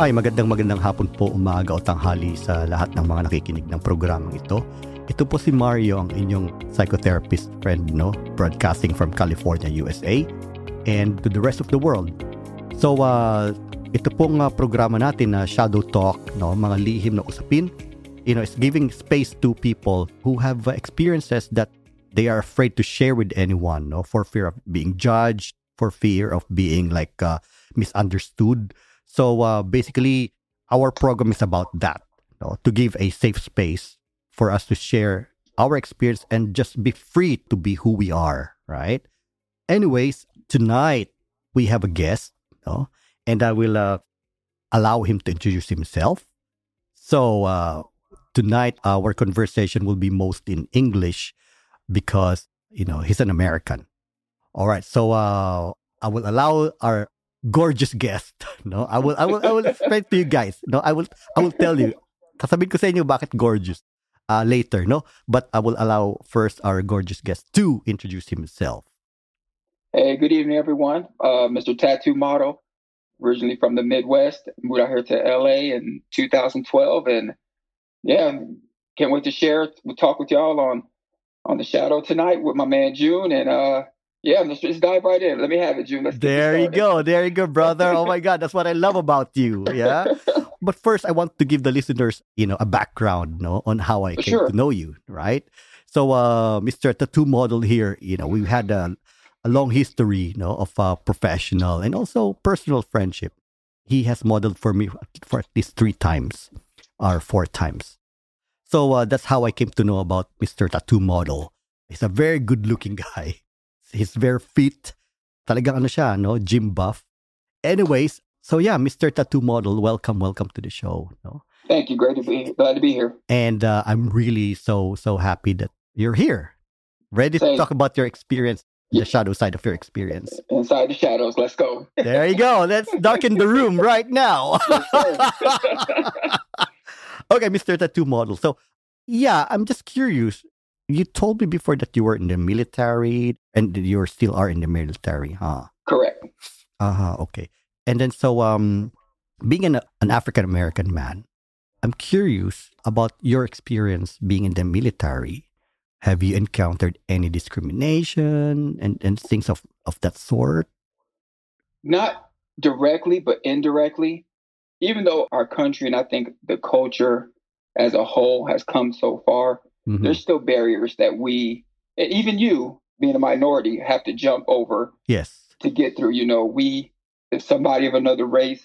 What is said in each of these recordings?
Hi, magandang magandang hapon po, umaga o tanghali sa lahat ng mga nakikinig ng programang ito. Ito po si Mario, ang inyong psychotherapist friend, no? Broadcasting from California, USA and to the rest of the world. So, uh, ito pong uh, programa natin na Shadow Talk, no? Mga lihim na usapin. You know, it's giving space to people who have uh, experiences that they are afraid to share with anyone, no? For fear of being judged, for fear of being like uh, misunderstood. So uh, basically, our program is about that, no? to give a safe space for us to share our experience and just be free to be who we are, right? Anyways, tonight we have a guest, no? and I will uh, allow him to introduce himself. So uh, tonight our conversation will be most in English because you know he's an American. All right, so uh, I will allow our gorgeous guest. No, I will, I will, I will explain to you guys. No, I will, I will tell you. Sasabihin ko sa inyo bakit gorgeous uh, later. No, but I will allow first our gorgeous guest to introduce himself. Hey, good evening, everyone. Uh, Mr. Tattoo Model, originally from the Midwest, moved out here to LA in 2012, and yeah, can't wait to share, we'll talk with y'all on on the shadow tonight with my man June, and uh, yeah, let's just dive right in. Let me have it, June. Let's there you go. There you go, brother. Oh my God, that's what I love about you. Yeah. but first, I want to give the listeners, you know, a background, no, on how I came Sure. to know you, right? So, uh, Mr. Tattoo Model here, you know, we've had a, a long history, you know, of uh, professional and also personal friendship. He has modeled for me for at least three times or four times. So uh, that's how I came to know about Mr. Tattoo Model. He's a very good-looking guy. He's very fit. Talagang ano siya, no? Gym buff. Anyways, so yeah, Mr. Tattoo Model, welcome, welcome to the show. No? Thank you. Great to be glad to be here. And uh, I'm really so, so happy that you're here. Ready to talk about your experience, the shadow side of your experience. Inside the shadows. Let's go. There you go. Let's darken the room right now. okay, Mr. Tattoo Model. So, yeah, I'm just curious. You told me before that you were in the military and you still are in the military, huh? Correct. Uh-huh, okay. And then so um being an an African American man, I'm curious about your experience being in the military. Have you encountered any discrimination and, and things of, of that sort? Not directly, but indirectly. Even though our country and I think the culture as a whole has come so far, Mhm. there's still barriers that we, and even you, being a minority, have to jump over Yes. to get through. You know, we, if somebody of another race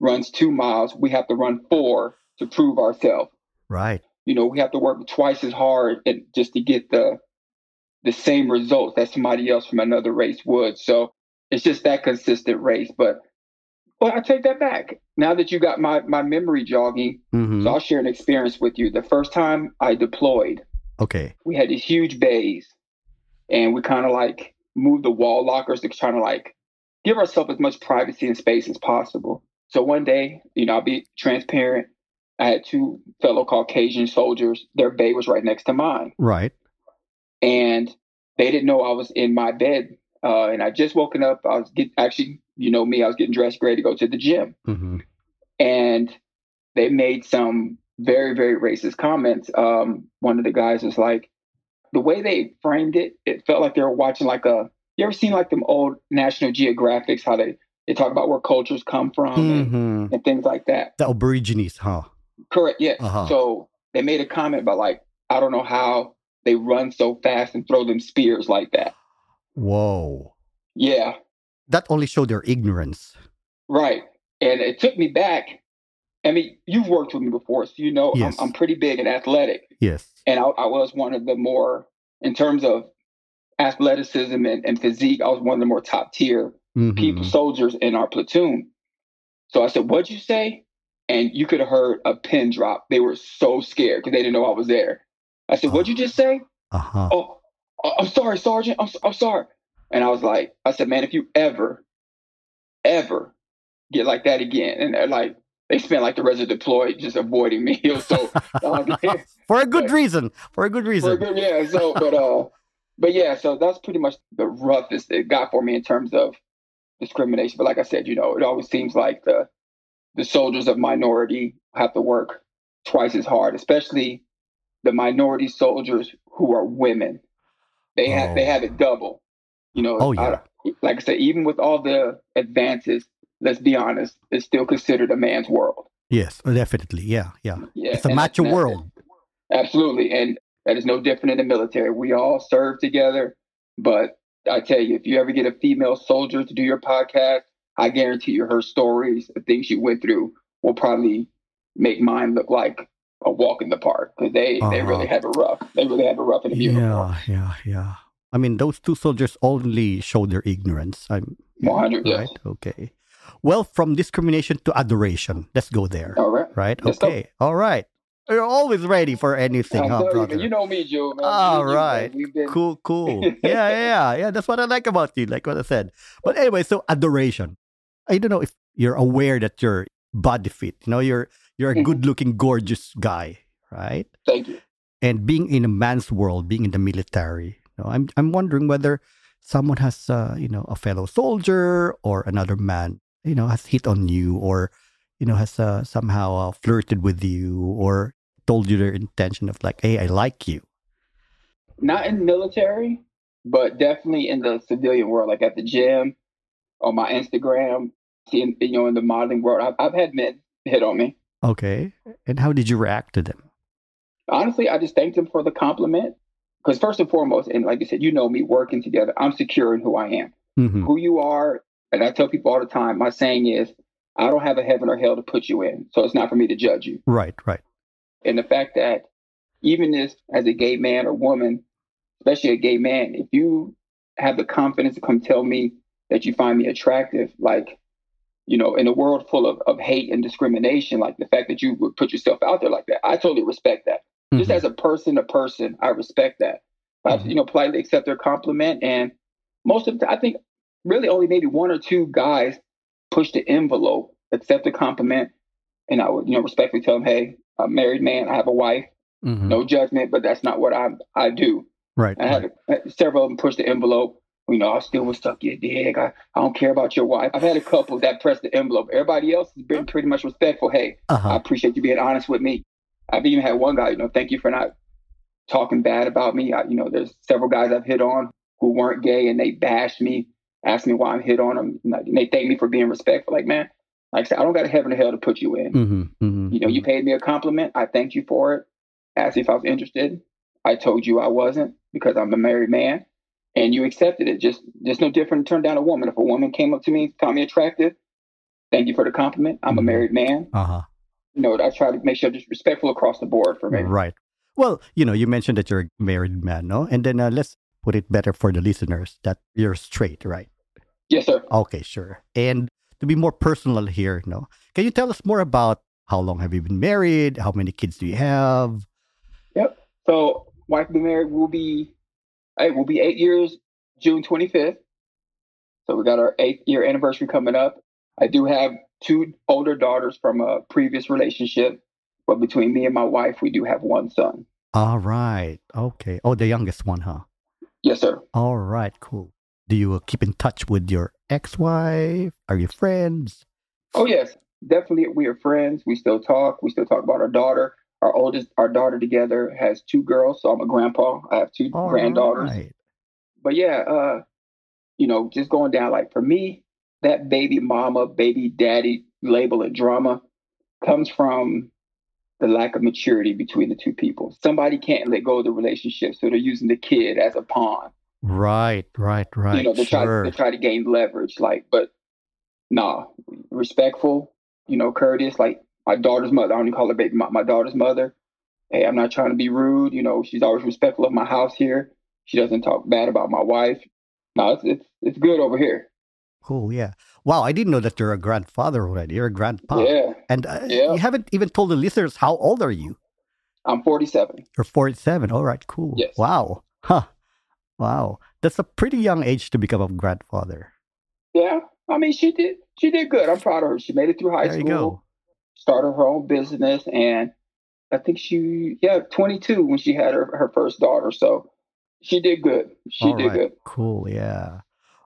runs two miles, we have to run four to prove ourselves. Right. You know, we have to work twice as hard and just to get the the same results that somebody else from another race would. So it's just that consistent race. But well, I take that back. Now that you got my my memory jogging, Mhm. so I'll share an experience with you. The first time I deployed, Okay. we had these huge bays and we kind of like moved the wall lockers to try to like give ourselves as much privacy and space as possible. So one day, you know, I'll be transparent. I had two fellow Caucasian soldiers. Their bay was right next to mine. Right. And they didn't know I was in my bed. Uh, and I just woken up. I was get, actually, you know me, I was getting dressed ready to go to the gym. hmm And they made some very, very racist comments. Um, one of the guys was like, the way they framed it, it felt like they were watching like a. You ever seen like them old National Geographics? How they they talk about where cultures come from and, hmm and things like that. The Aborigines, huh? Correct. Yes. Uh-huh. So they made a comment about like I don't know how they run so fast and throw them spears like that. Whoa. Yeah. That only showed their ignorance. Right. And it took me back. I mean, you've worked with me before, so you know Yes. I'm, I'm pretty big and athletic. Yes. and I, I was one of the more in terms of athleticism and, and physique i was one of the more top tier Mhm. people soldiers in our platoon so i said what'd you say and you could have heard a pin drop they were so scared because they didn't know i was there i said what'd you just say Uh-huh. oh i'm sorry sergeant I'm, I'm sorry and i was like i said man if you ever ever get like that again and they're like they spent like the rest of the deploy just avoiding me so For a good But- reason. For a good For a reason. good- yeah. So, but uh, but yeah. So that's pretty much the roughest it got for me in terms of discrimination. But like I said, you know, it always seems like the the soldiers of minority have to work twice as hard, especially the minority soldiers who are women. They have they Oh. have it double. You know, Oh, I- like I said, even with all the advances, let's be honest, it's still considered a man's world. Yes, oh, definitely. Yeah, yeah. Yeah, It's a macho world. Absolutely. And that is no different in the military. We all serve together. But I tell you, if you ever get a female soldier to do your podcast, I guarantee you her stories, the things she went through, will probably make mine look like a walk in the park because they, they Uh-huh. really have a rough. They really have a rough in the uniform. Yeah, yeah, yeah. I mean, those two soldiers only show their ignorance. I'm 100, yes. right. Okay. Well, from discrimination to adoration. Let's go there. All right. Right. Let's go. Okay. All right. You're always ready for anything, huh, tell you, brother? you know me, Joe, man. All you, right. We've been, Cool, cool. Yeah, yeah, yeah, yeah. That's what I like about you, like what I said. But anyway, so adoration. I don't know if you're aware that you're body fit. You know, you're you're a Mhm. good-looking, gorgeous guy, right? Thank you. And being in a man's world, being in the military, you know, I'm I'm wondering whether someone has, uh, you know, a fellow soldier or another man, you know, has hit on you or, you know, has uh, somehow uh, flirted with you or told you their intention of like, hey, I like you. not in military, but definitely in the civilian world, like at the gym, on my Instagram, seeing you know in the modeling world. I've, I've had men hit on me. Okay. And how did you react to them? Honestly, I just thanked them for the compliment because first and foremost, and like you said, you know me working together. I'm secure in who I am, Mhm. who you are, and I tell people all the time. My saying is, I don't have a heaven or hell to put you in, so it's not for me to judge you. Right, right. And the fact that even as as a gay man or woman, especially a gay man, if you have the confidence to come tell me that you find me attractive, like, you know, in a world full of, of hate and discrimination, like the fact that you would put yourself out there like that, I totally respect that. Just Mhm. as a person to person, I respect that. I, Mhm. you know, politely accept their compliment. And most of the I think really only maybe one or two guys push the envelope, accept the compliment, and I would, you know, respectfully tell them, hey, I'm a married man, I have a wife, Mhm. no judgment, but that's not what I I do. Right. I right. had several of them push the envelope. You know, I still will suck your dick. I, I don't care about your wife. I've had a couple that press the envelope. Everybody else has been pretty much respectful. Hey, I Uh-huh. appreciate you being honest with me. I've even had one guy, you know, thank you for not talking bad about me. I, you know, there's several guys I've hit on who weren't gay and they bashed me, asked me why I'm hit on them. And they thank me for being respectful. Like, man, like I said, I don't got a heaven or hell to put you in. Mhm, mhm, You know, you mhm. paid me a compliment. I thanked you for it. Asked if I was interested. I told you I wasn't because I'm a married man, and you accepted it. Just, just no different. Turn down a woman. If a woman came up to me, found me attractive, thank you for the compliment. I'm a Mhm. married man. Uh-huh. You know, I try to make sure I'm just respectful across the board for me. Right. Well, you know, you mentioned that you're a married man, no? And then uh, let's put it better for the listeners that you're straight, right? Yes, sir. Okay, sure. And to be more personal here, no? Can you tell us more about how long have you been married? How many kids do you have? Yep. So, wife been married. We'll be, hey, we'll be eight years June 25th. So we got our eighth year anniversary coming up. I do have two older daughters from a previous relationship, but between me and my wife, we do have one son. All right. Okay. Oh, the youngest one, huh? Yes, sir. All right, cool. Do you uh, keep in touch with your ex-wife? Are you friends? Oh yes, definitely. We are friends. We still talk. We still talk about our daughter. Our oldest, our daughter together has two girls. So I'm a grandpa. I have two All granddaughters. right. but yeah, uh, you know, just going down like for me, that baby mama, baby daddy label and drama comes from the lack of maturity between the two people. Somebody can't let go of the relationship, so they're using the kid as a pawn. Right, right, right. you know, they try sure. they try to gain leverage. Like, but nah, respectful, you know, courteous. Like my daughter's mother, I don't even call her baby. My, my daughter's mother. Hey, I'm not trying to be rude. You know, she's always respectful of my house here. She doesn't talk bad about my wife. No, it's it's it's good over here. Cool, yeah. Wow, I didn't know that you're a grandfather already. You're a grandpa. Yeah, And uh, Yeah. you haven't even told the listeners how old are you? I'm 47. You're 47. All right, cool. Yes. Wow. Huh. Wow. That's a pretty young age to become a grandfather. Yeah, I mean, she did she did good. I'm proud of her. She made it through high there you school, go. Started her own business, and I think she yeah 22 when she had her her first daughter. So she did good. She All did right. good. Cool, yeah.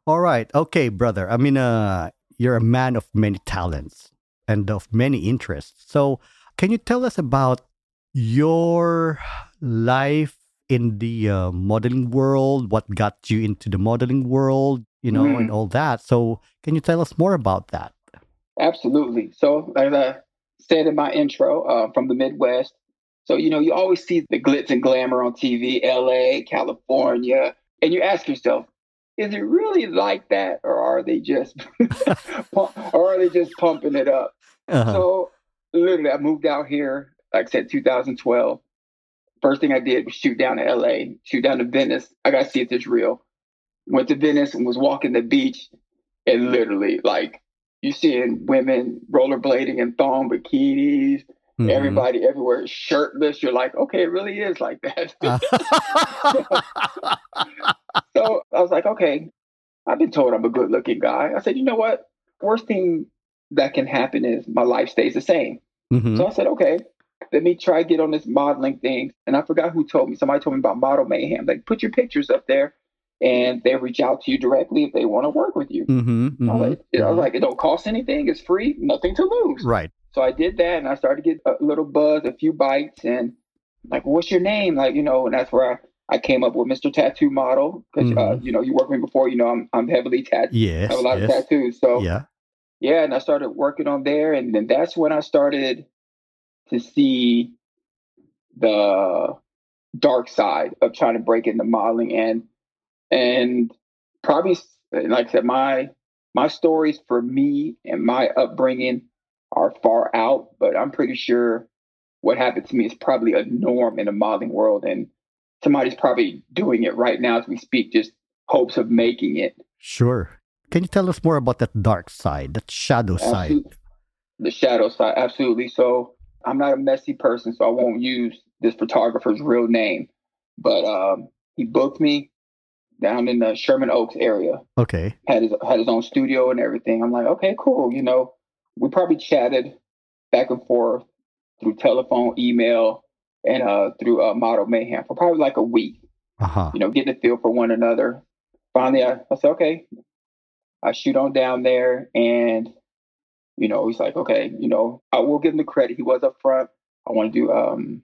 All right. Okay, brother. I mean, uh, you're a man of many talents. and of many interests. So, can you tell us about your life in the uh, modeling world? What got you into the modeling world? You know, Mhm. and all that. So, can you tell us more about that? Absolutely. So, as I said in my intro, uh, from the Midwest. So, you know, you always see the glitz and glamour on TV, LA, California, and you ask yourself, is it really like that, or are they just, or are they just pumping it up? Uh-huh. So, literally, I moved out here, like I said, 2012. First thing I did was shoot down to LA, shoot down to Venice. I got to see if it's real. Went to Venice and was walking the beach, and literally, like, you seeing women rollerblading in thong bikinis, Mhm. everybody everywhere is shirtless. You're like, okay, it really is like that. so I was like, okay, I've been told I'm a good looking guy. I said, you know what? Worst thing that can happen is my life stays the same. Mhm. So I said, okay, let me try get on this modeling thing. And I forgot who told me. Somebody told me about Model Mayhem. Like, put your pictures up there, and they reach out to you directly if they want to work with you. Mhm, I, was like, I was like, it don't cost anything. It's free. Nothing to lose. Right. So I did that, and I started to get a little buzz, a few bites, and like, what's your name? Like, you know, and that's where I, I came up with Mr. Tattoo Model because uh, Mhm. you know you worked with me before. You know, I'm I'm heavily tattooed. Yes. I have a lot of tattoos. So Yeah. yeah, and I started working on there, and then that's when I started to see the dark side of trying to break into modeling, and and probably like I said, my my stories for me and my upbringing are far out, but I'm pretty sure what happened to me is probably a norm in the modeling world, and somebody's probably doing it right now as we speak, just hopes of making it. Sure. Can you tell us more about that dark side, that shadow side? The shadow side, absolutely. So I'm not a messy person, so I won't use this photographer's real name. But um, he booked me down in the Sherman Oaks area. Okay. Had his had his own studio and everything. I'm like, okay, cool. You know, we probably chatted back and forth through telephone, email, and uh, through uh, Model Mayhem for probably like a week. Uh huh. You know, getting a feel for one another. Finally, I, I said, okay. I shoot on down there, and you know, he's like, okay, you know, I will give him the credit. He was up front. I want to do um,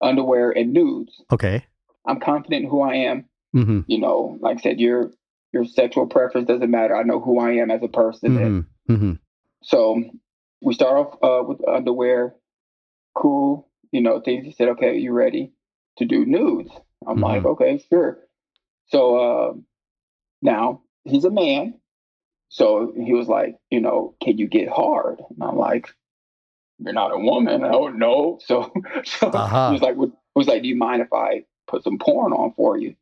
underwear and nudes. Okay. I'm confident in who I am. Mm-hmm. You know, like I said, your your sexual preference doesn't matter. I know who I am as a person. Mm-hmm. Mm-hmm. so we start off uh, with underwear. Cool, you know, things. He said, okay, you ready to do nudes? I'm Mhm. like, okay, sure. So uh, now he's a man. So he was like, you know, can you get hard? And I'm like, you're not a woman. I don't know. So, so Uh-huh. he was like, he was like, do you mind if I put some porn on for you?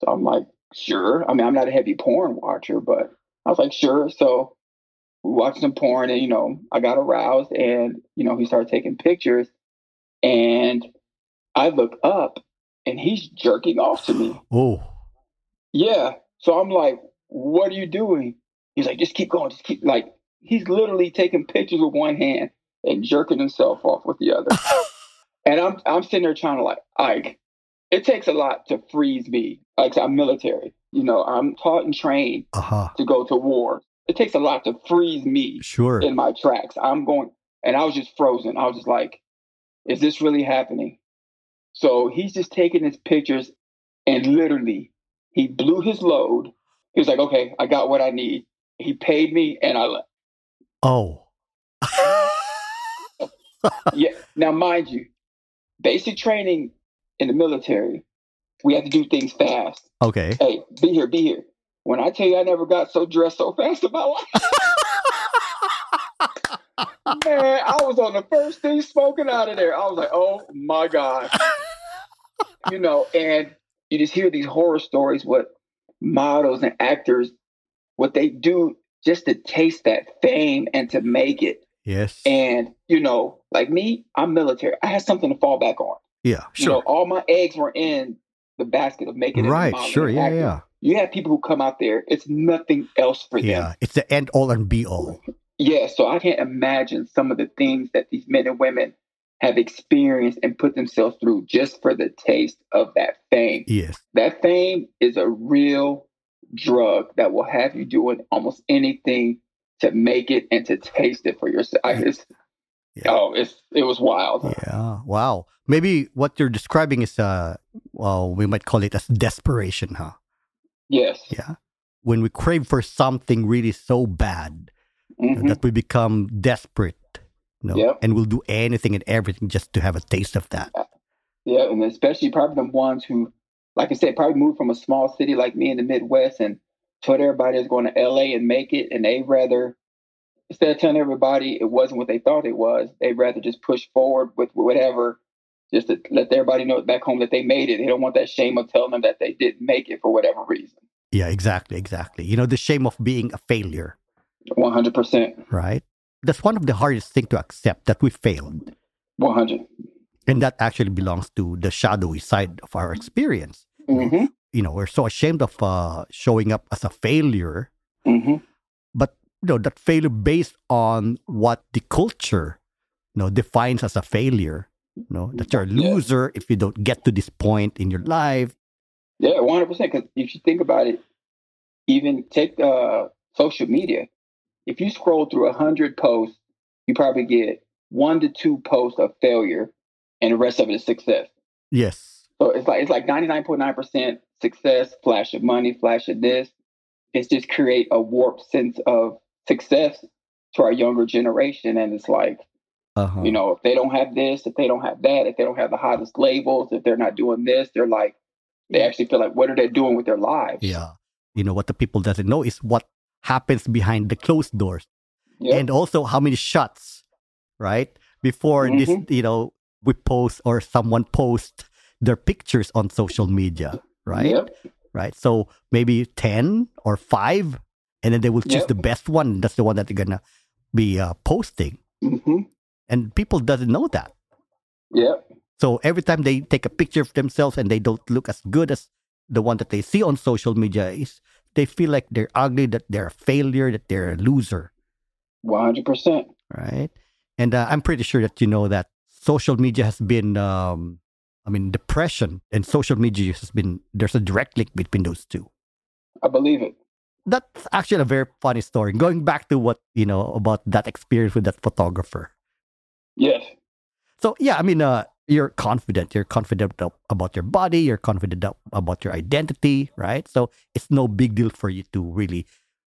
So I'm like, sure. I mean, I'm not a heavy porn watcher, but I was like, sure. So we watched some porn and, you know, I got aroused and, you know, he started taking pictures and I look up and he's jerking off to me. Oh. Yeah. So I'm like, what are you doing? He's like, just keep going. Just keep like he's literally taking pictures with one hand and jerking himself off with the other. and I'm I'm sitting there trying to like, like, it takes a lot to freeze me. Like I'm military. You know, I'm taught and trained Uh huh. to go to war. It takes a lot to freeze me Sure. in my tracks. I'm going, and I was just frozen. I was just like, is this really happening? So he's just taking his pictures and literally he blew his load. He was like, okay, I got what I need. He paid me and I left. Oh. Yeah. Now, mind you, basic training in the military, we have to do things fast. okay. Hey, be here, be here. When I tell you I never got so dressed so fast in my life. Man, I was on the first thing smoking out of there. I was like, oh my God. you know, and you just hear these horror stories what models and actors, what they do just to taste that fame and to make it. Yes. And, you know, like me, I'm military. I had something to fall back on. Yeah. You know, Sure. all my eggs were in the basket of making it. Right. Sure. Yeah. acting. Yeah. You have people who come out there, it's nothing else for them. Yeah. It's the end all and be all. Yeah, so I can't imagine some of the things that these men and women have experienced and put themselves through just for the taste of that fame. Yes. That fame is a real drug that will have you doing almost anything to make it and to taste it for yourself. I, it's, Yeah. Oh, it's it was wild. Yeah. Wow. Maybe what you're describing is uh well, we might call it as desperation, huh? Yes. Yeah. When we crave for something really so bad Mhm. that we become desperate, you know, Yep. and we'll do anything and everything just to have a taste of that. Yeah, and especially probably the ones who, like I said, probably moved from a small city like me in the Midwest and told everybody is going to LA and make it, and they rather instead of telling everybody it wasn't what they thought it was, they'd rather just push forward with whatever, just to let everybody know back home that they made it. They don't want that shame of telling them that they didn't make it for whatever reason. Yeah, exactly, exactly. You know, the shame of being a failure, One hundred percent, right? That's one of the hardest things to accept that we failed. one hundred. And that actually belongs to the shadowy side of our experience. Mhm, You know, we're so ashamed of uh, showing up as a failure mhm. You know that failure based on what the culture you know defines as a failure you know that you're a Yeah. loser if you don't get to this point in your life Yeah, one hundred percent. Because if you think about it, even take uh, social media. If you scroll through a hundred posts, you probably get one to two posts of failure, and the rest of it is success. yes So it's like it's like ninety nine point nine percent success, flash of money, flash of this. It's just create a warped sense of success to our younger generation, and it's like uh-huh. you know if they don't have this, if they don't have that, if they don't have the hottest labels, if they're not doing this, they're like they actually feel like what are they doing with their lives? yeah you know what the people doesn't know is what happens behind the closed doors Yep. and also how many shots right before this Mm-hmm. you know we post or someone post their pictures on social media right Yep. right? So maybe 10 or 5, and then they will choose Yep. the best one. That's the one that they're to be uh, posting. hmm And people doesn't know that. Yep. So every time they take a picture of themselves and they don't look as good as the one that they see on social media is they feel like they're ugly, that they're a failure, that they're a loser, One hundred percent. right? And uh, I'm pretty sure that you know that social media has been, um, I mean, depression and social media has been, there's a direct link between those two. I believe it. That's actually a very funny story. Going back to what you know about that experience with that photographer. Yes. So yeah, I mean, uh, you're confident. You're confident about your body. You're confident about your identity, right? So it's no big deal for you to really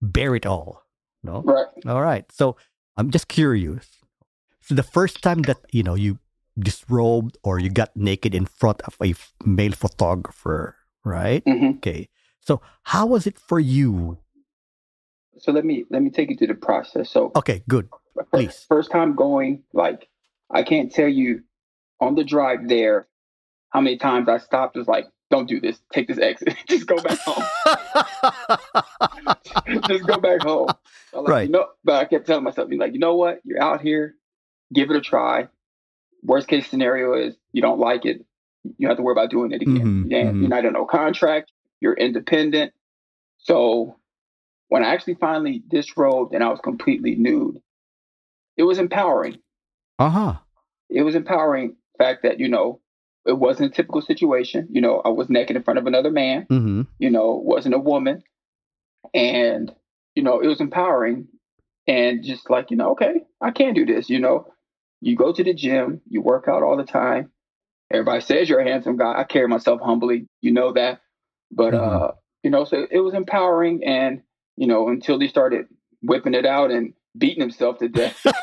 bear it all. No. Right. All right. So I'm just curious. So the first time that you know you disrobed or you got naked in front of a male photographer, right? hmm Okay. So how was it for you? So let me let me take you through the process. So Okay, good. please. first time going, like I can't tell you on the drive there how many times I stopped. Was like, don't do this. Take this exit. Just go back home. Just go back home. Like, Right. You know, but I kept telling myself, like, you know what? You're out here. Give it a try. Worst case scenario is you don't like it. You have to worry about doing it again. Yeah, mhm. You're not in no contract. You're independent. So when I actually finally disrobed and I was completely nude, it was empowering. uh huh. It was empowering fact that, you know, it wasn't a typical situation. You know, I was naked in front of another man Mm-hmm. you know, wasn't a woman. And, you know, it was empowering and just like, you know, okay, I can do this. You know, you go to the gym, you work out all the time. Everybody says you're a handsome guy. I carry myself humbly, you know that. But, Mhm. uh, you know, so it was empowering. And, you know, until he started whipping it out and beating himself to death. it,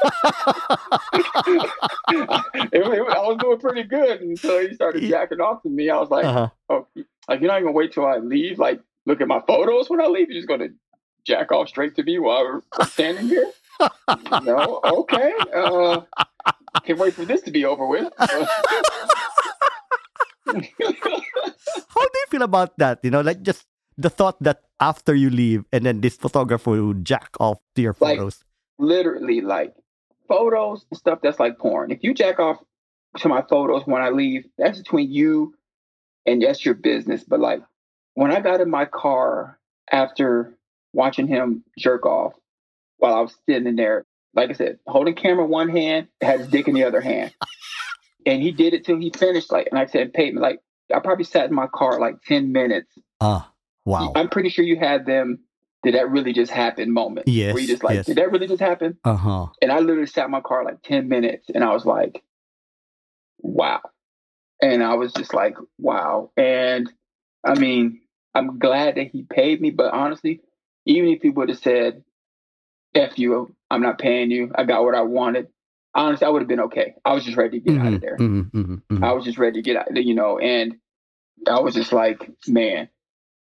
it- I was doing pretty good until he started jacking off to me. I was like, uh-huh. oh, like you're not even wait till I leave. Like, look at my photos when I leave. You're just gonna jack off straight to me while we're standing here. no, okay. Uh, can't wait for this to be over with. How do you feel about that? You know, like just the thought that after you leave and then this photographer will jack off to your Like- photos. Literally, like photos and stuff that's like porn. If you jack off to my photos when I leave, that's between you and that's your business. But like when I got in my car after watching him jerk off while I was sitting there, like I said, holding camera in one hand, had his dick in the other hand. And he did it till he finished. Like, and I said, payment. Like, I probably sat in my car like 10 minutes. Ah, wow. I'm pretty sure you had them did that really just happen moment. Yes. Where you just like, yes. did that really just happen? Uh huh. And I literally sat in my car like 10 minutes and I was like, wow. And I was just like, wow. And I mean, I'm glad that he paid me, but honestly, even if he would have said, F you, I'm not paying you, I got what I wanted, honestly, I would have been okay. I was just ready to get out of there. Mhm, mhm, mhm. I was just ready to get out, you know, and I was just like, man.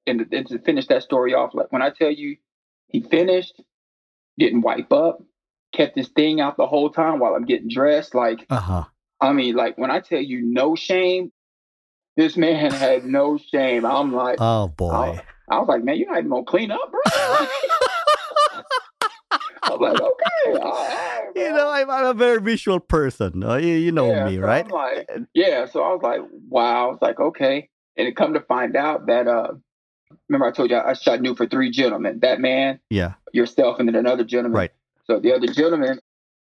And to, and to finish that story off, like when I tell you he finished, didn't wipe up, kept his thing out the whole time while I'm getting dressed. Like, Uh-huh. I mean, like when I tell you no shame, this man had no shame. I'm like, Oh boy. I was like, man, you're not even gonna clean up, bro. I was like, okay, right, you know, I'm, I'm a very visual person. Uh, you, you know Yeah, me, so right? I'm like, yeah. So I was like, wow. I was like, okay. And it come to find out that uh remember I told you I shot new for three gentlemen. That man, Yeah. yourself, and then another gentleman. Right. So the other gentleman,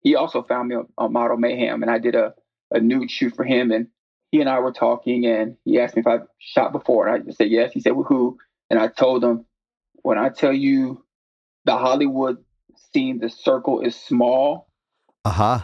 he also found me on, on Model Mayhem, and I did a, a nude shoot for him. And he and I were talking, and he asked me if I've shot before, and I said yes. He said, well, who? And I told him, when I tell you the Hollywood scene, the circle is small. Uh-huh.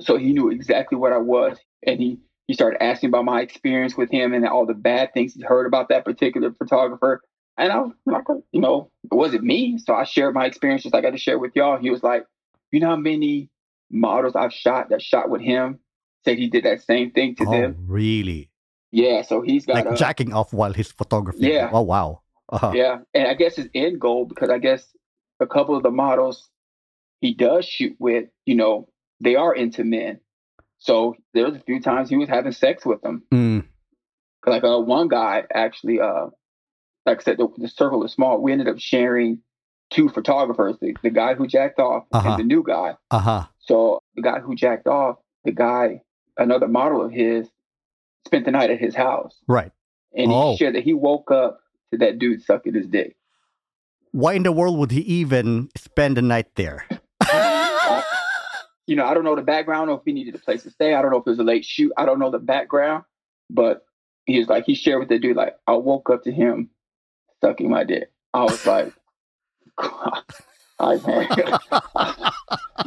So he knew exactly what I was, and he he started asking about my experience with him and all the bad things he heard about that particular photographer. And I was like, you know, it wasn't me, so I shared my experience just like I got to share with y'all. He was like, you know how many models I've shot that shot with him said he did that same thing to Oh, them. really? Yeah, so he's got Like a, jacking off while he's photographing. Yeah. Oh, wow. Uh-huh. Yeah, and I guess his end goal because I guess a couple of the models he does shoot with, you know, they are into men. So there was a few times he was having sex with them. Mm, Like uh, one guy actually, uh, like I said, the, the circle is small. We ended up sharing two photographers: the, the guy who jacked off Uh-huh. and the new guy. uh-huh. So the guy who jacked off, the guy, another model of his, spent the night at his house, Right. and Oh. he shared that he woke up to that dude sucking his dick. Why in the world would he even spend the night there? You know, I don't know the background. Know if he needed a place to stay. I don't know if it was a late shoot. I don't know the background, but he was like, he shared with the dude, like, I woke up to him sucking my dick. I was like, I man,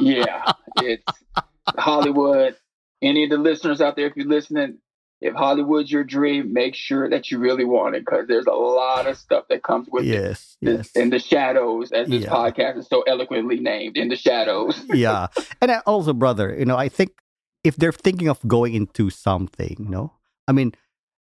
yeah, it's Hollywood. Any of the listeners out there, if you're listening, if Hollywood's your dream, make sure that you really want it because there's a lot of stuff that comes with it. yes, The- yes. In the shadows, as this Yeah. podcast is so eloquently named, in the shadows. yeah. And I also, brother, you know, I think if they're thinking of going into something, you know, I mean,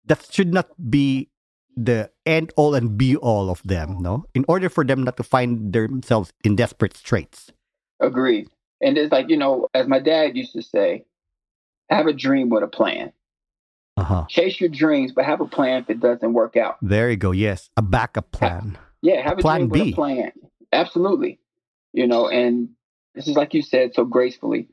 that should not be the end all and be all of them, no? In order for them not to find themselves in desperate straits. Agreed. And it's like, you know, as my dad used to say, have a dream with a plan. Uh huh. Chase your dreams, but have a plan if it doesn't work out. There you go. Yes. A backup plan. Yeah, have a Plan B. a plan. Absolutely. You know, and this is like you said so gracefully.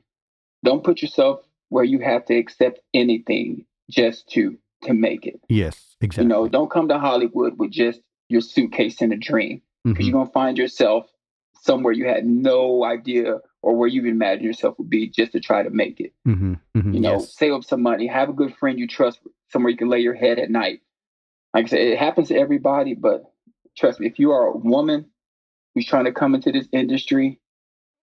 Don't put yourself where you have to accept anything just to to make it. Yes. Exactly. You know, don't come to Hollywood with just your suitcase and a dream. because Mhm. you're gonna find yourself somewhere you had no idea or where you imagine yourself would be just to try to make it. Mhm. Mhm. You know, Yes. save up some money, have a good friend you trust, somewhere you can lay your head at night. Like I said, it happens to everybody, but trust me, if you are a woman who's trying to come into this industry,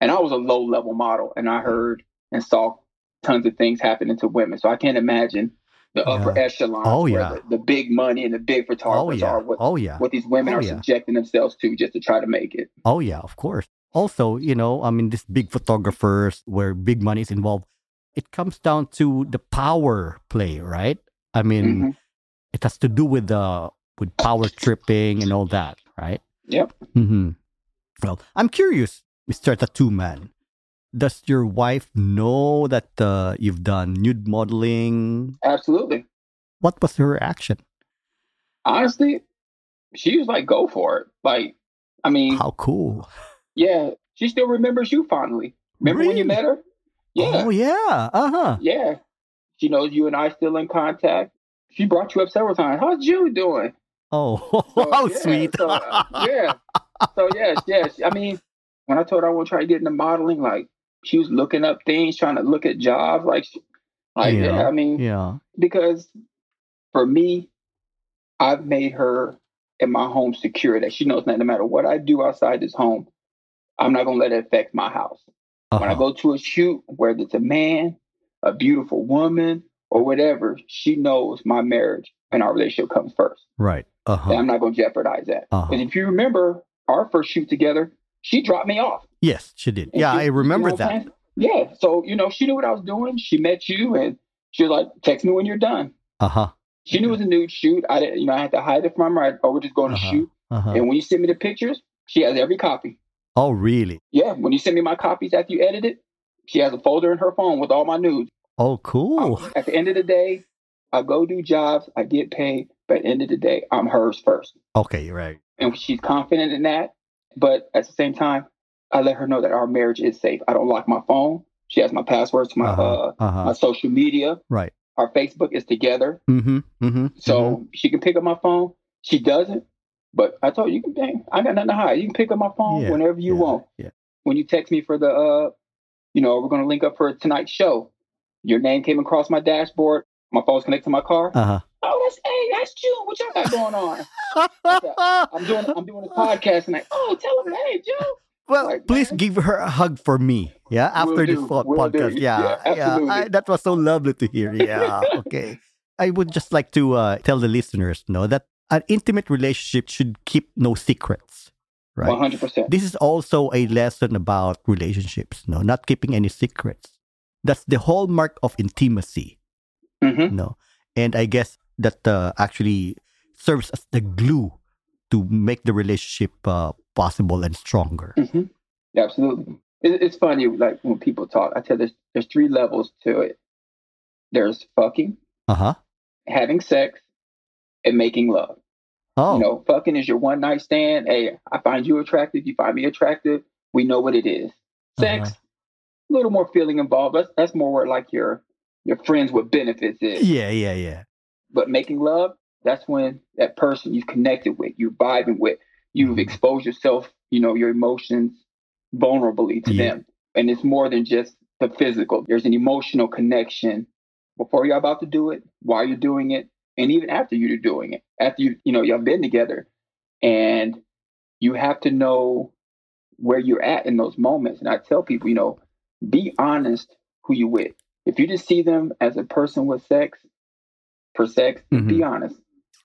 and I was a low level model, and I heard and saw tons of things happening to women, so I can't imagine the upper echelon Oh, yeah. the, the big money and the big Oh photographers yeah. are. What, Oh yeah. what these women Oh, are yeah. subjecting themselves to just to try to make it. Oh yeah, of course. Also, you know, I mean, these big photographers where big money is involved, it comes down to the power play, right? I mean, Mhm. it has to do with the with power tripping and all that, right? Yep. Mm-hmm. Well, I'm curious, Mister Tattoo Man. Does your wife know that uh, you've done nude modeling? Absolutely. What was her reaction? Honestly, she was like, "Go for it!" Like, I mean, How cool! Yeah, she still remembers you fondly. Remember when you met her? Yeah, Oh yeah. Uh huh. yeah. She knows you and I still in contact. She brought you up several times. How's Jude doing? Oh, So, how yeah, sweet! So, uh, yeah. So yes, yes. I mean, when I told her I want to try to get into modeling, like she was looking up things, trying to look at jobs. Like, like yeah. Yeah. I mean, yeah. because for me, I've made her and my home secure. That she knows that no matter what I do outside this home, I'm not gonna let it affect my house. Uh-huh. When I uh-huh. go to a shoot, whether it's a man, a beautiful woman, or whatever, she knows my marriage and our relationship comes first. Right. Uh-huh. And I'm not going to jeopardize that. Because uh-huh. if you remember our first shoot together, she dropped me off. Yes, she did. And yeah, she, I remember you know that. Yeah. So, you know, she knew what I was doing. She met you and she was like, text me when you're done. Uh huh. She knew it was a nude shoot. I didn't, you know, I had to hide it from her. I, oh, we're just going uh-huh. to shoot. Uh-huh. And when you send me the pictures, she has every copy. Oh, really? Yeah. When you send me my copies after you edit it, she has a folder in her phone with all my nudes. Oh, cool. Um, at the end of the day, I go do jobs, I get paid, but at the end of the day, I'm hers first. Okay, right. And she's confident in that. But at the same time, I let her know that our marriage is safe. I don't lock my phone. She has my passwords to my uh-huh, uh, uh-huh. my social media. Right. Our Facebook is together. Mm-hmm, mm-hmm, so mm-hmm. she can pick up my phone. She doesn't. But I told you, you can, dang, I got nothing to hide. You can pick up my phone yeah, whenever you yeah, want. Yeah. When you text me for the, uh, you know, we're going to link up for tonight's show. Your name came across my dashboard. My phone's connected to my car. Uh-huh. Oh, that's hey, that's Joe. What y'all got going on? I'm doing I'm doing a podcast tonight. Oh tell him hey Joe. Well, like, please man. give her a hug for me. Yeah, after this podcast. Do. Yeah, yeah, yeah I, that was so lovely to hear. Yeah, okay. I would just like to uh, tell the listeners, know that an intimate relationship should keep no secrets. Right. One hundred percent. This is also a lesson about relationships. No, not keeping any secrets. That's the hallmark of intimacy. Mm-hmm. No, and I guess that uh, actually serves as the glue to make the relationship uh, possible and stronger. Mm-hmm. Absolutely, it, it's funny. Like when people talk, I tell there's there's three levels to it. There's fucking, uh huh, having sex, and making love. Oh, you know, fucking is your one night stand. Hey, I find you attractive. You find me attractive. We know what it is. Sex, uh-huh a little more feeling involved. That's that's more where like your your friends with benefits is. Yeah, yeah, yeah. But making love, that's when that person you've connected with, you're vibing with, you've mm-hmm. exposed yourself, you know, your emotions vulnerably to yeah. them. And it's more than just the physical. There's an emotional connection before you're about to do it, while you're doing it, and even after you're doing it. After you, you know, y'all been together. And you have to know where you're at in those moments. And I tell people, you know, be honest who you with. If you just see them as a person with sex for sex, mm-hmm. be honest.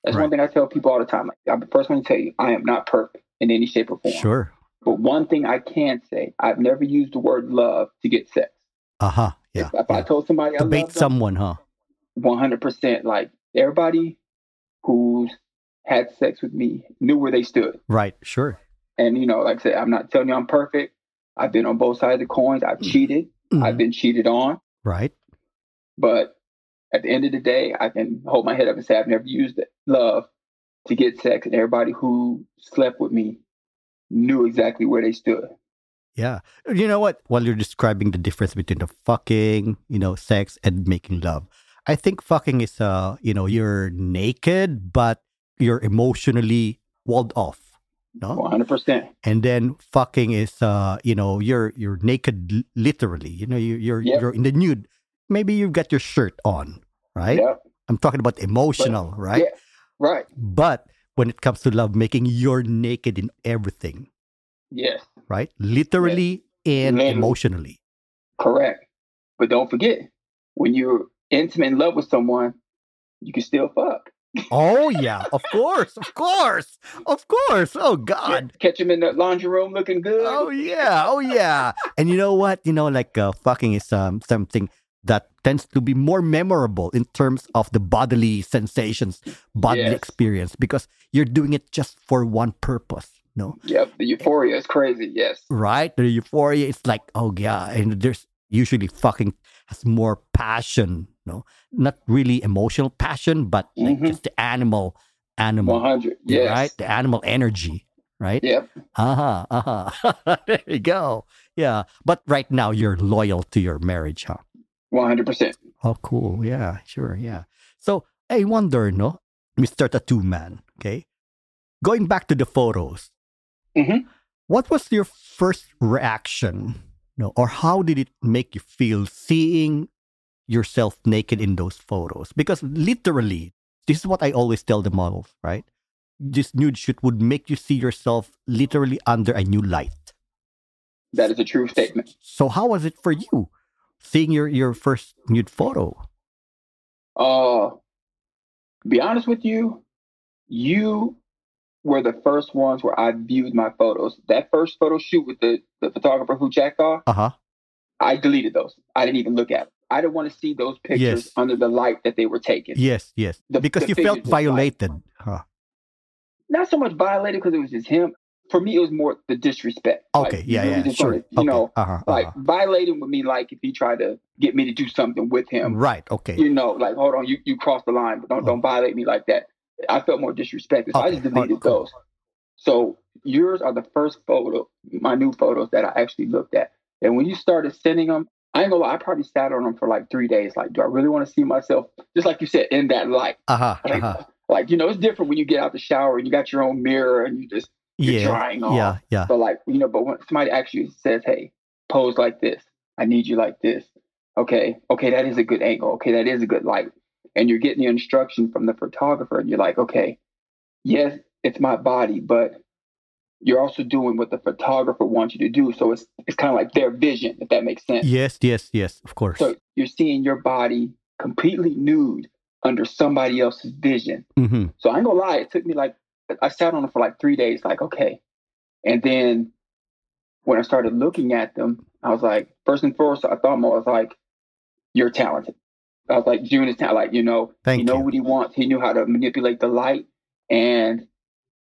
That's right. one thing I tell people all the time. Like, I'm the first one to tell you, I am not perfect in any shape or form. Sure. But one thing I can say, I've never used the word love to get sex. Uh huh. Yeah. If, if yeah. I told somebody to bait someone, huh? One hundred percent. Like everybody who's had sex with me knew where they stood. Right. Sure. And you know, like I said, I'm not telling you I'm perfect. I've been on both sides of the coins. I've cheated. Mm-hmm. I've been cheated on. Right. But at the end of the day, I can hold my head up and say I've never used love to get sex, and everybody who slept with me knew exactly where they stood. Yeah. You know what? While you're describing the difference between the fucking, you know, sex and making love, I think fucking is, uh, you know, you're naked, but you're emotionally walled off no? 100% and then fucking is uh you know you're you're naked literally you know you, you're yep. you're in the nude. Maybe you've got your shirt on right? Yep. i'm talking about emotional but, right? yeah, right. But when it comes to love making you're naked in everything yes. right? Literally yes. and literally. emotionally. Correct. But don't forget when you're intimate in love with someone you can still fuck oh yeah, of course, of course, of course. Oh God, catch him in the laundry room looking good. Oh yeah, oh yeah. and you know what? You know, like uh, fucking is um, something that tends to be more memorable in terms of the bodily sensations, bodily yes. experience, because you're doing it just for one purpose. No. Yep, the euphoria is crazy. Yes. Right, the euphoria It's like, oh yeah, and there's usually fucking has more passion no? Not really emotional passion but like mm-hmm. just the animal animal 100 yes. right? The animal energy right? Yep. Uh-huh uh-huh. There you go. Yeah but right now you're loyal to your marriage huh? 100% oh cool. Yeah sure yeah. So i wonder no? Mr tattoo man okay? Going back to the photos. Mm-hmm. what was your first reaction no, or how did it make you feel seeing yourself naked in those photos because literally this is what i always tell the models right this nude shoot would make you see yourself literally under a new light. That is a true statement. So how was it for you seeing your your first nude photo? Uh, to be honest with you, you were the first ones where I viewed my photos. That first photo shoot with the, the photographer who jacked off, Uh huh. I deleted those. I didn't even look at them. I didn't want to see those pictures Yes. under the light that they were taken. Yes, yes. The- because the you felt like- violated. Huh. Not so much violated because it was just him. For me, it was more the disrespect. Okay. Like, yeah. Yeah. Sure. wanna, you okay. know, uh-huh, like uh-huh. violating would mean like if he tried to get me to do something with him. Right. Okay. You know, like hold on, you you crossed the line, but don't Oh. don't violate me like that. I felt more disrespected, so I just deleted those. So yours are the first photo, my new photos that I actually looked at. And when you started sending them, I ain't gonna lie, I probably sat on them for like three days. Like, do I really want to see myself, just like you said, in that light? Uh huh. Like, Uh-huh. like you know, it's different when you get out the shower and you got your own mirror and you just you're Yeah. drying off. Yeah. Yeah. But like, you know, but when somebody actually says, "Hey, pose like this. I need you like this." Okay, okay, that is a good angle. Okay, that is a good light. And you're getting the instruction from the photographer, and you're like, okay, yes, it's my body, but you're also doing what the photographer wants you to do. So it's it's kind of like their vision, if that makes sense. Yes. Yes. Yes. Of course. So you're seeing your body completely nude under somebody else's vision. hmm So I ain't gonna lie, it took me like I sat on it for like three days, like, okay. And then when I started looking at them, I was like, first and foremost, I thought more I was like, you're talented. I was like, June is talented, like, you know, Thank he know you. what he wants. He knew how to manipulate the light. And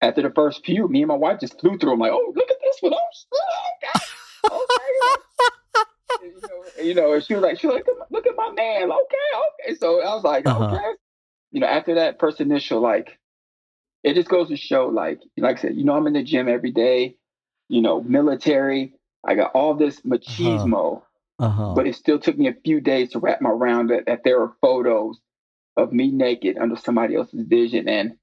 after the first few, me and my wife just flew through. I'm like, oh, look at this one. Oh, okay. okay. you, know, you know, and she was like, she was like, look at, my man. Okay, okay. So I was like, Uh-huh. okay. You know, after that first initial, like, it just goes to show, like, like I said, you know, I'm in the gym every day. You know, military. I got all this machismo, Uh huh. but it still took me a few days to wrap my around that, that there are photos of me naked under somebody else's vision, and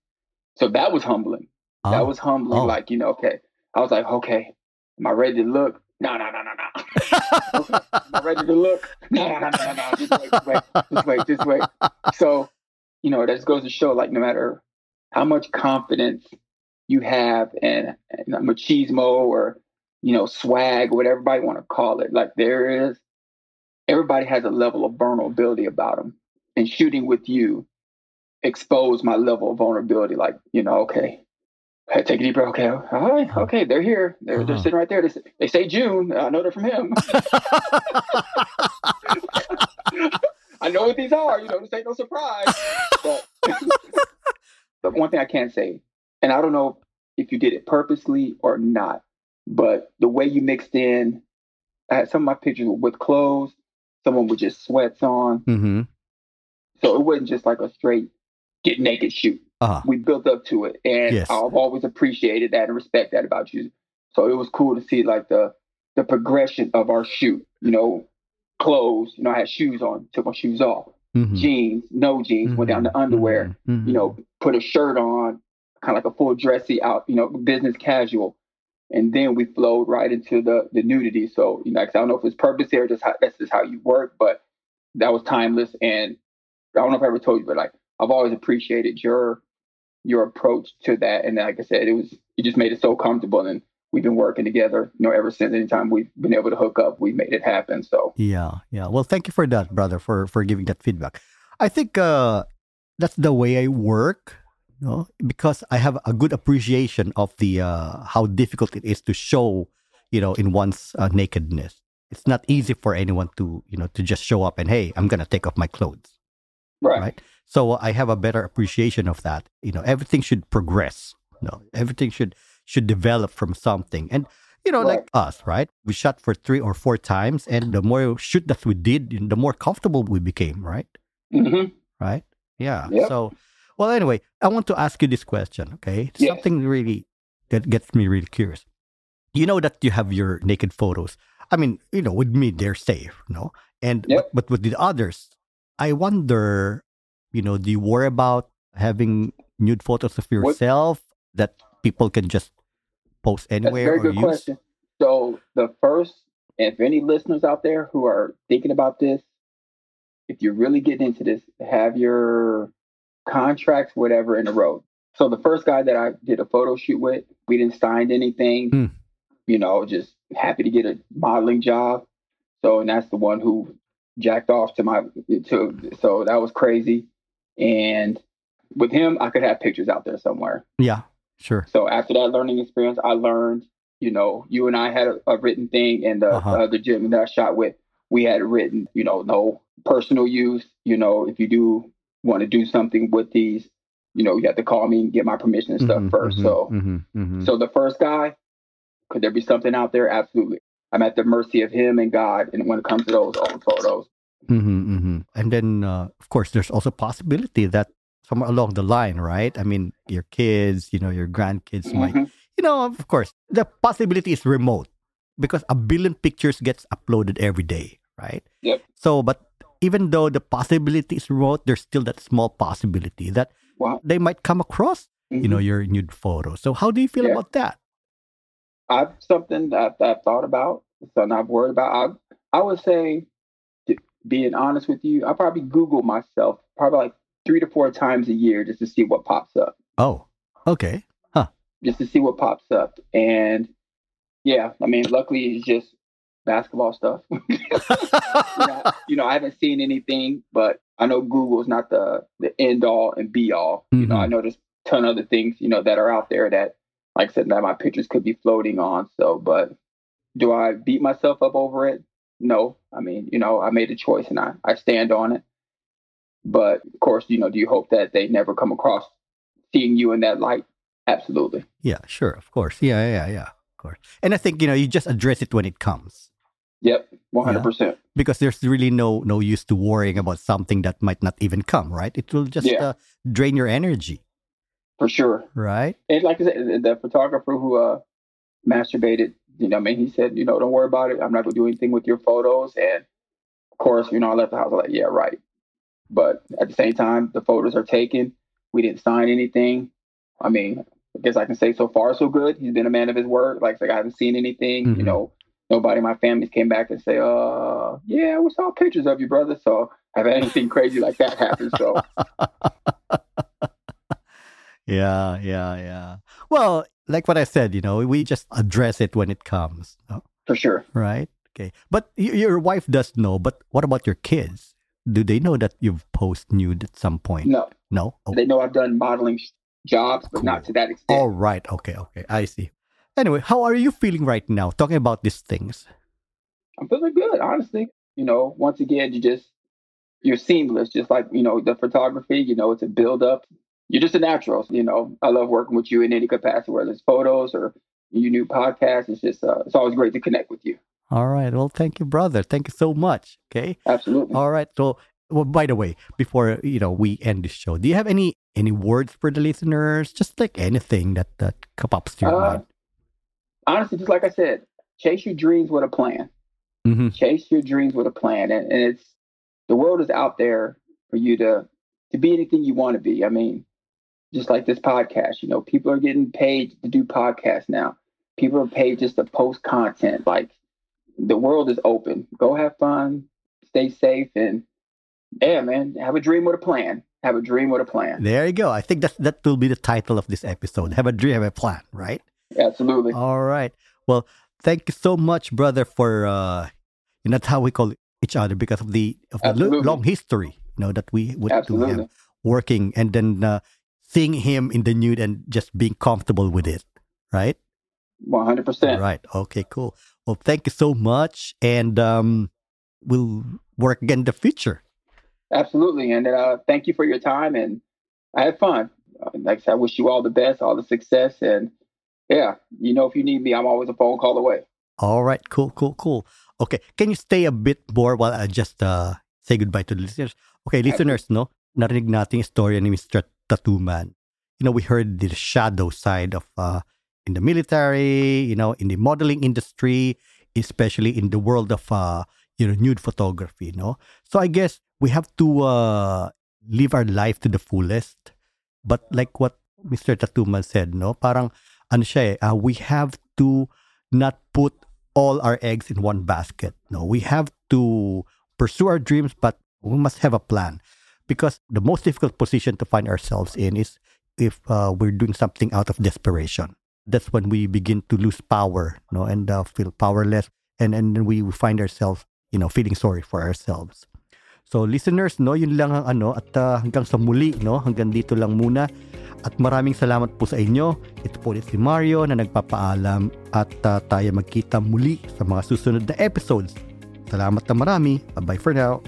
so that was humbling. That oh. was humbling. Oh. Like, you know, okay. I was like, okay, am I ready to look? No, no, no, no, no. Am I ready to look? No, no, no, no, no, no. Just wait, just wait, just wait, just wait. So, you know, that just goes to show, like, no matter how much confidence you have and, and machismo or, you know, swag, whatever everybody want to call it, like there is, everybody has a level of vulnerability about them. And shooting with you exposed my level of vulnerability. Like, you know, okay, Hey, take a deep breath. Okay, all right, okay, they're here. They're, they're Uh-huh. sitting right there. They say, they say June. I know they're from him. I know what these are. You know, this ain't no surprise. But, but one thing I can't say, and I don't know if you did it purposely or not, but the way you mixed in, I had some of my pictures with clothes, someone with just sweats on. hmm So it wasn't just like a straight get naked shoot. Uh-huh. We built up to it, and Yes. I've always appreciated that and respect that about you. So it was cool to see like the the progression of our shoot. You know, clothes. You know, I had shoes on, took my shoes off, hmm jeans, no jeans, went down to underwear. Mhm. You know, put a shirt on, kind of like a full dressy out. You know, business casual. And then we flowed right into the the nudity. So you know, I don't know if it's purpose here, just how, that's just how you work, but that was timeless. And I don't know if I ever told you, but like I've always appreciated your your approach to that. And like I said, it was you just made it so comfortable, and we've been working together, you know, ever since. Anytime we've been able to hook up, we made it happen. So Yeah, yeah. Well, thank you for that, brother, for for giving that feedback. I think uh, that's the way I work, know, because I have a good appreciation of the uh, how difficult it is to show, you know, in one's uh, nakedness. It's not easy for anyone to, you know, to just show up and hey, I'm gonna take off my clothes, right, right? So I have a better appreciation of that. You know, everything should progress. You know, everything should should develop from something. And you know, like us, right? We shot for three or four times, and the more shoot that we did, the more comfortable we became, right? hmm Right? Yeah. Yep. So, well, anyway, I want to ask you this question. Okay, Yes. something really that gets me really curious. You know that you have your naked photos. I mean, you know, with me, they're safe, no? And Yep. but, but with the others, I wonder, you know, do you worry about having nude photos of yourself that people can just post That's a anywhere very good use? question. So the first, if any listeners out there who are thinking about this, if you're really getting into this, have your contracts, whatever, in a row. So the first guy that I did a photo shoot with, we didn't sign anything. Hmm. You know, just happy to get a modeling job. So and that's the one who jacked off to my to so that was crazy. And with him, I could have pictures out there somewhere. Yeah, sure. So after that learning experience, I learned, you know, you and I had a, a written thing, and the Uh-huh. other gym that I shot with, we had written, you know, no personal use. You know, if you do want to do something with these, you know, you have to call me and get my permission and stuff Mhm, first. mhm, So, mhm, mhm. so the first guy, could there be something out there? Absolutely. I'm at the mercy of him and God, and when it comes to those old photos, Mm-hmm, mm-hmm. And then, uh, of course, there's also possibility that somewhere along the line, right? I mean, your kids, you know, your grandkids might, you know, of course, the possibility is remote because a billion pictures gets uploaded every day, right? Yep. So, but even though the possibility is remote, there's still that small possibility that Wow. they might come across, you know, Mhm. your nude photo. So, how do you feel Yeah. about that? I've something that I've thought about, something I've worried about. I I would say, being honest with you, I probably Google myself probably like three to four times a year just to see what pops up, Oh, okay. Huh? Just to see what pops up. And yeah, I mean, luckily it's just basketball stuff. you, know, you know, I haven't seen anything, but I know Google is not the the end all and be all. You know. I mm-hmm. know there's a ton of other things you know that are out there that, like I said, that my pictures could be floating on. So, but do I beat myself up over it? No. I mean, you know, I made a choice and I I stand on it. But of course, you know, do you hope that they never come across seeing you in that light? Absolutely. Yeah, sure, of course. Yeah, yeah, yeah, of course. And I think, you know, you just address it when it comes. Yep, one hundred percent. because there's really no no use to worrying about something that might not even come right it will just Yeah. uh, drain your energy For sure. right And like I said, the photographer who uh, masturbated, you know, I mean, he said, you know, don't worry about it. I'm not gonna do anything with your photos. And of course, you know, I left the house. I was like, yeah, right. But at the same time, the photos are taken. We didn't sign anything. I mean, I guess I can say so far so good. He's been a man of his word. Like I said, I haven't seen anything. Mhm. You know, nobody in my family came back and say, uh, yeah, we saw pictures of you, brother. So had anything crazy like that happen. So. Yeah yeah yeah. Well like what i said you know we just address it when it comes no? for sure. right? Okay. But y- your wife does know but what about your kids? Do they know that you've posted nude at some point? No, no? Oh, they know I've done modeling jobs, but not to that extent. all right. Okay okay. I see anyway how are you feeling right now talking about these things I'm feeling good, honestly. You know, once again, you just you're seamless, just like you know the photography. You know, it's a build up. You're just a natural. You know, I love working with you in any capacity, whether it's photos or your new podcast. It's just uh, it's always great to connect with you. all right well thank you brother thank you so much okay Absolutely. All right. So, well, by the way, before you know we end this show, do you have any any words for the listeners? Just like anything that that pops to your Uh, mind. Honestly, just like I said, chase your dreams with a plan. hmm Chase your dreams with a plan, and, and it's the world is out there for you to to be anything you want to be. I mean, just like this podcast, you know, people are getting paid to do podcasts now. People are paid just to post content. Like the world is open. Go have fun, stay safe, and yeah, man, have a dream with a plan. Have a dream with a plan. There you go. I think that that will be the title of this episode. Have a dream, have a plan, right? Absolutely. All right. Well, thank you so much, brother, for uh, and that's how we call each other because of the of the long history, you know, that we would do Absolutely. have working, and then uh, seeing him in the nude and just being comfortable with it, right? One hundred percent. Right. Okay, cool. Well, thank you so much. And um, we'll work again in the future. Absolutely. And uh, thank you for your time. And I had fun. Uh, Like I said, I wish you all the best, all the success. And yeah, you know, if you need me, I'm always a phone call away. All right. Cool, cool, cool. Okay. Can you stay a bit more while I just uh, say goodbye to the listeners? Okay, listeners, no? Narinig natin story ni Mr. Tattoo Man. You know, we heard the shadow side of uh, in the military, you know, in the modeling industry, especially in the world of uh, you know, nude photography, no? So I guess we have to uh, live our life to the fullest. But like what Mr. Tattoo Man said, no? Parang ano siya eh, uh, we have to not put all our eggs in one basket. No, we have to pursue our dreams, but we must have a plan. Because the most difficult position to find ourselves in is if uh, we're doing something out of desperation. That's when we begin to lose power, no, and uh, feel powerless, and and then we find ourselves, you know, feeling sorry for ourselves. So listeners, no, yun lang ang ano at uh, hanggang sa muli, no, hanggang dito lang muna. At maraming salamat po sa inyo. Ito po ulit si Mario na nagpapaalam at uh, tayo magkita muli sa mga susunod na episodes. Salamat na marami. Bye-bye for now.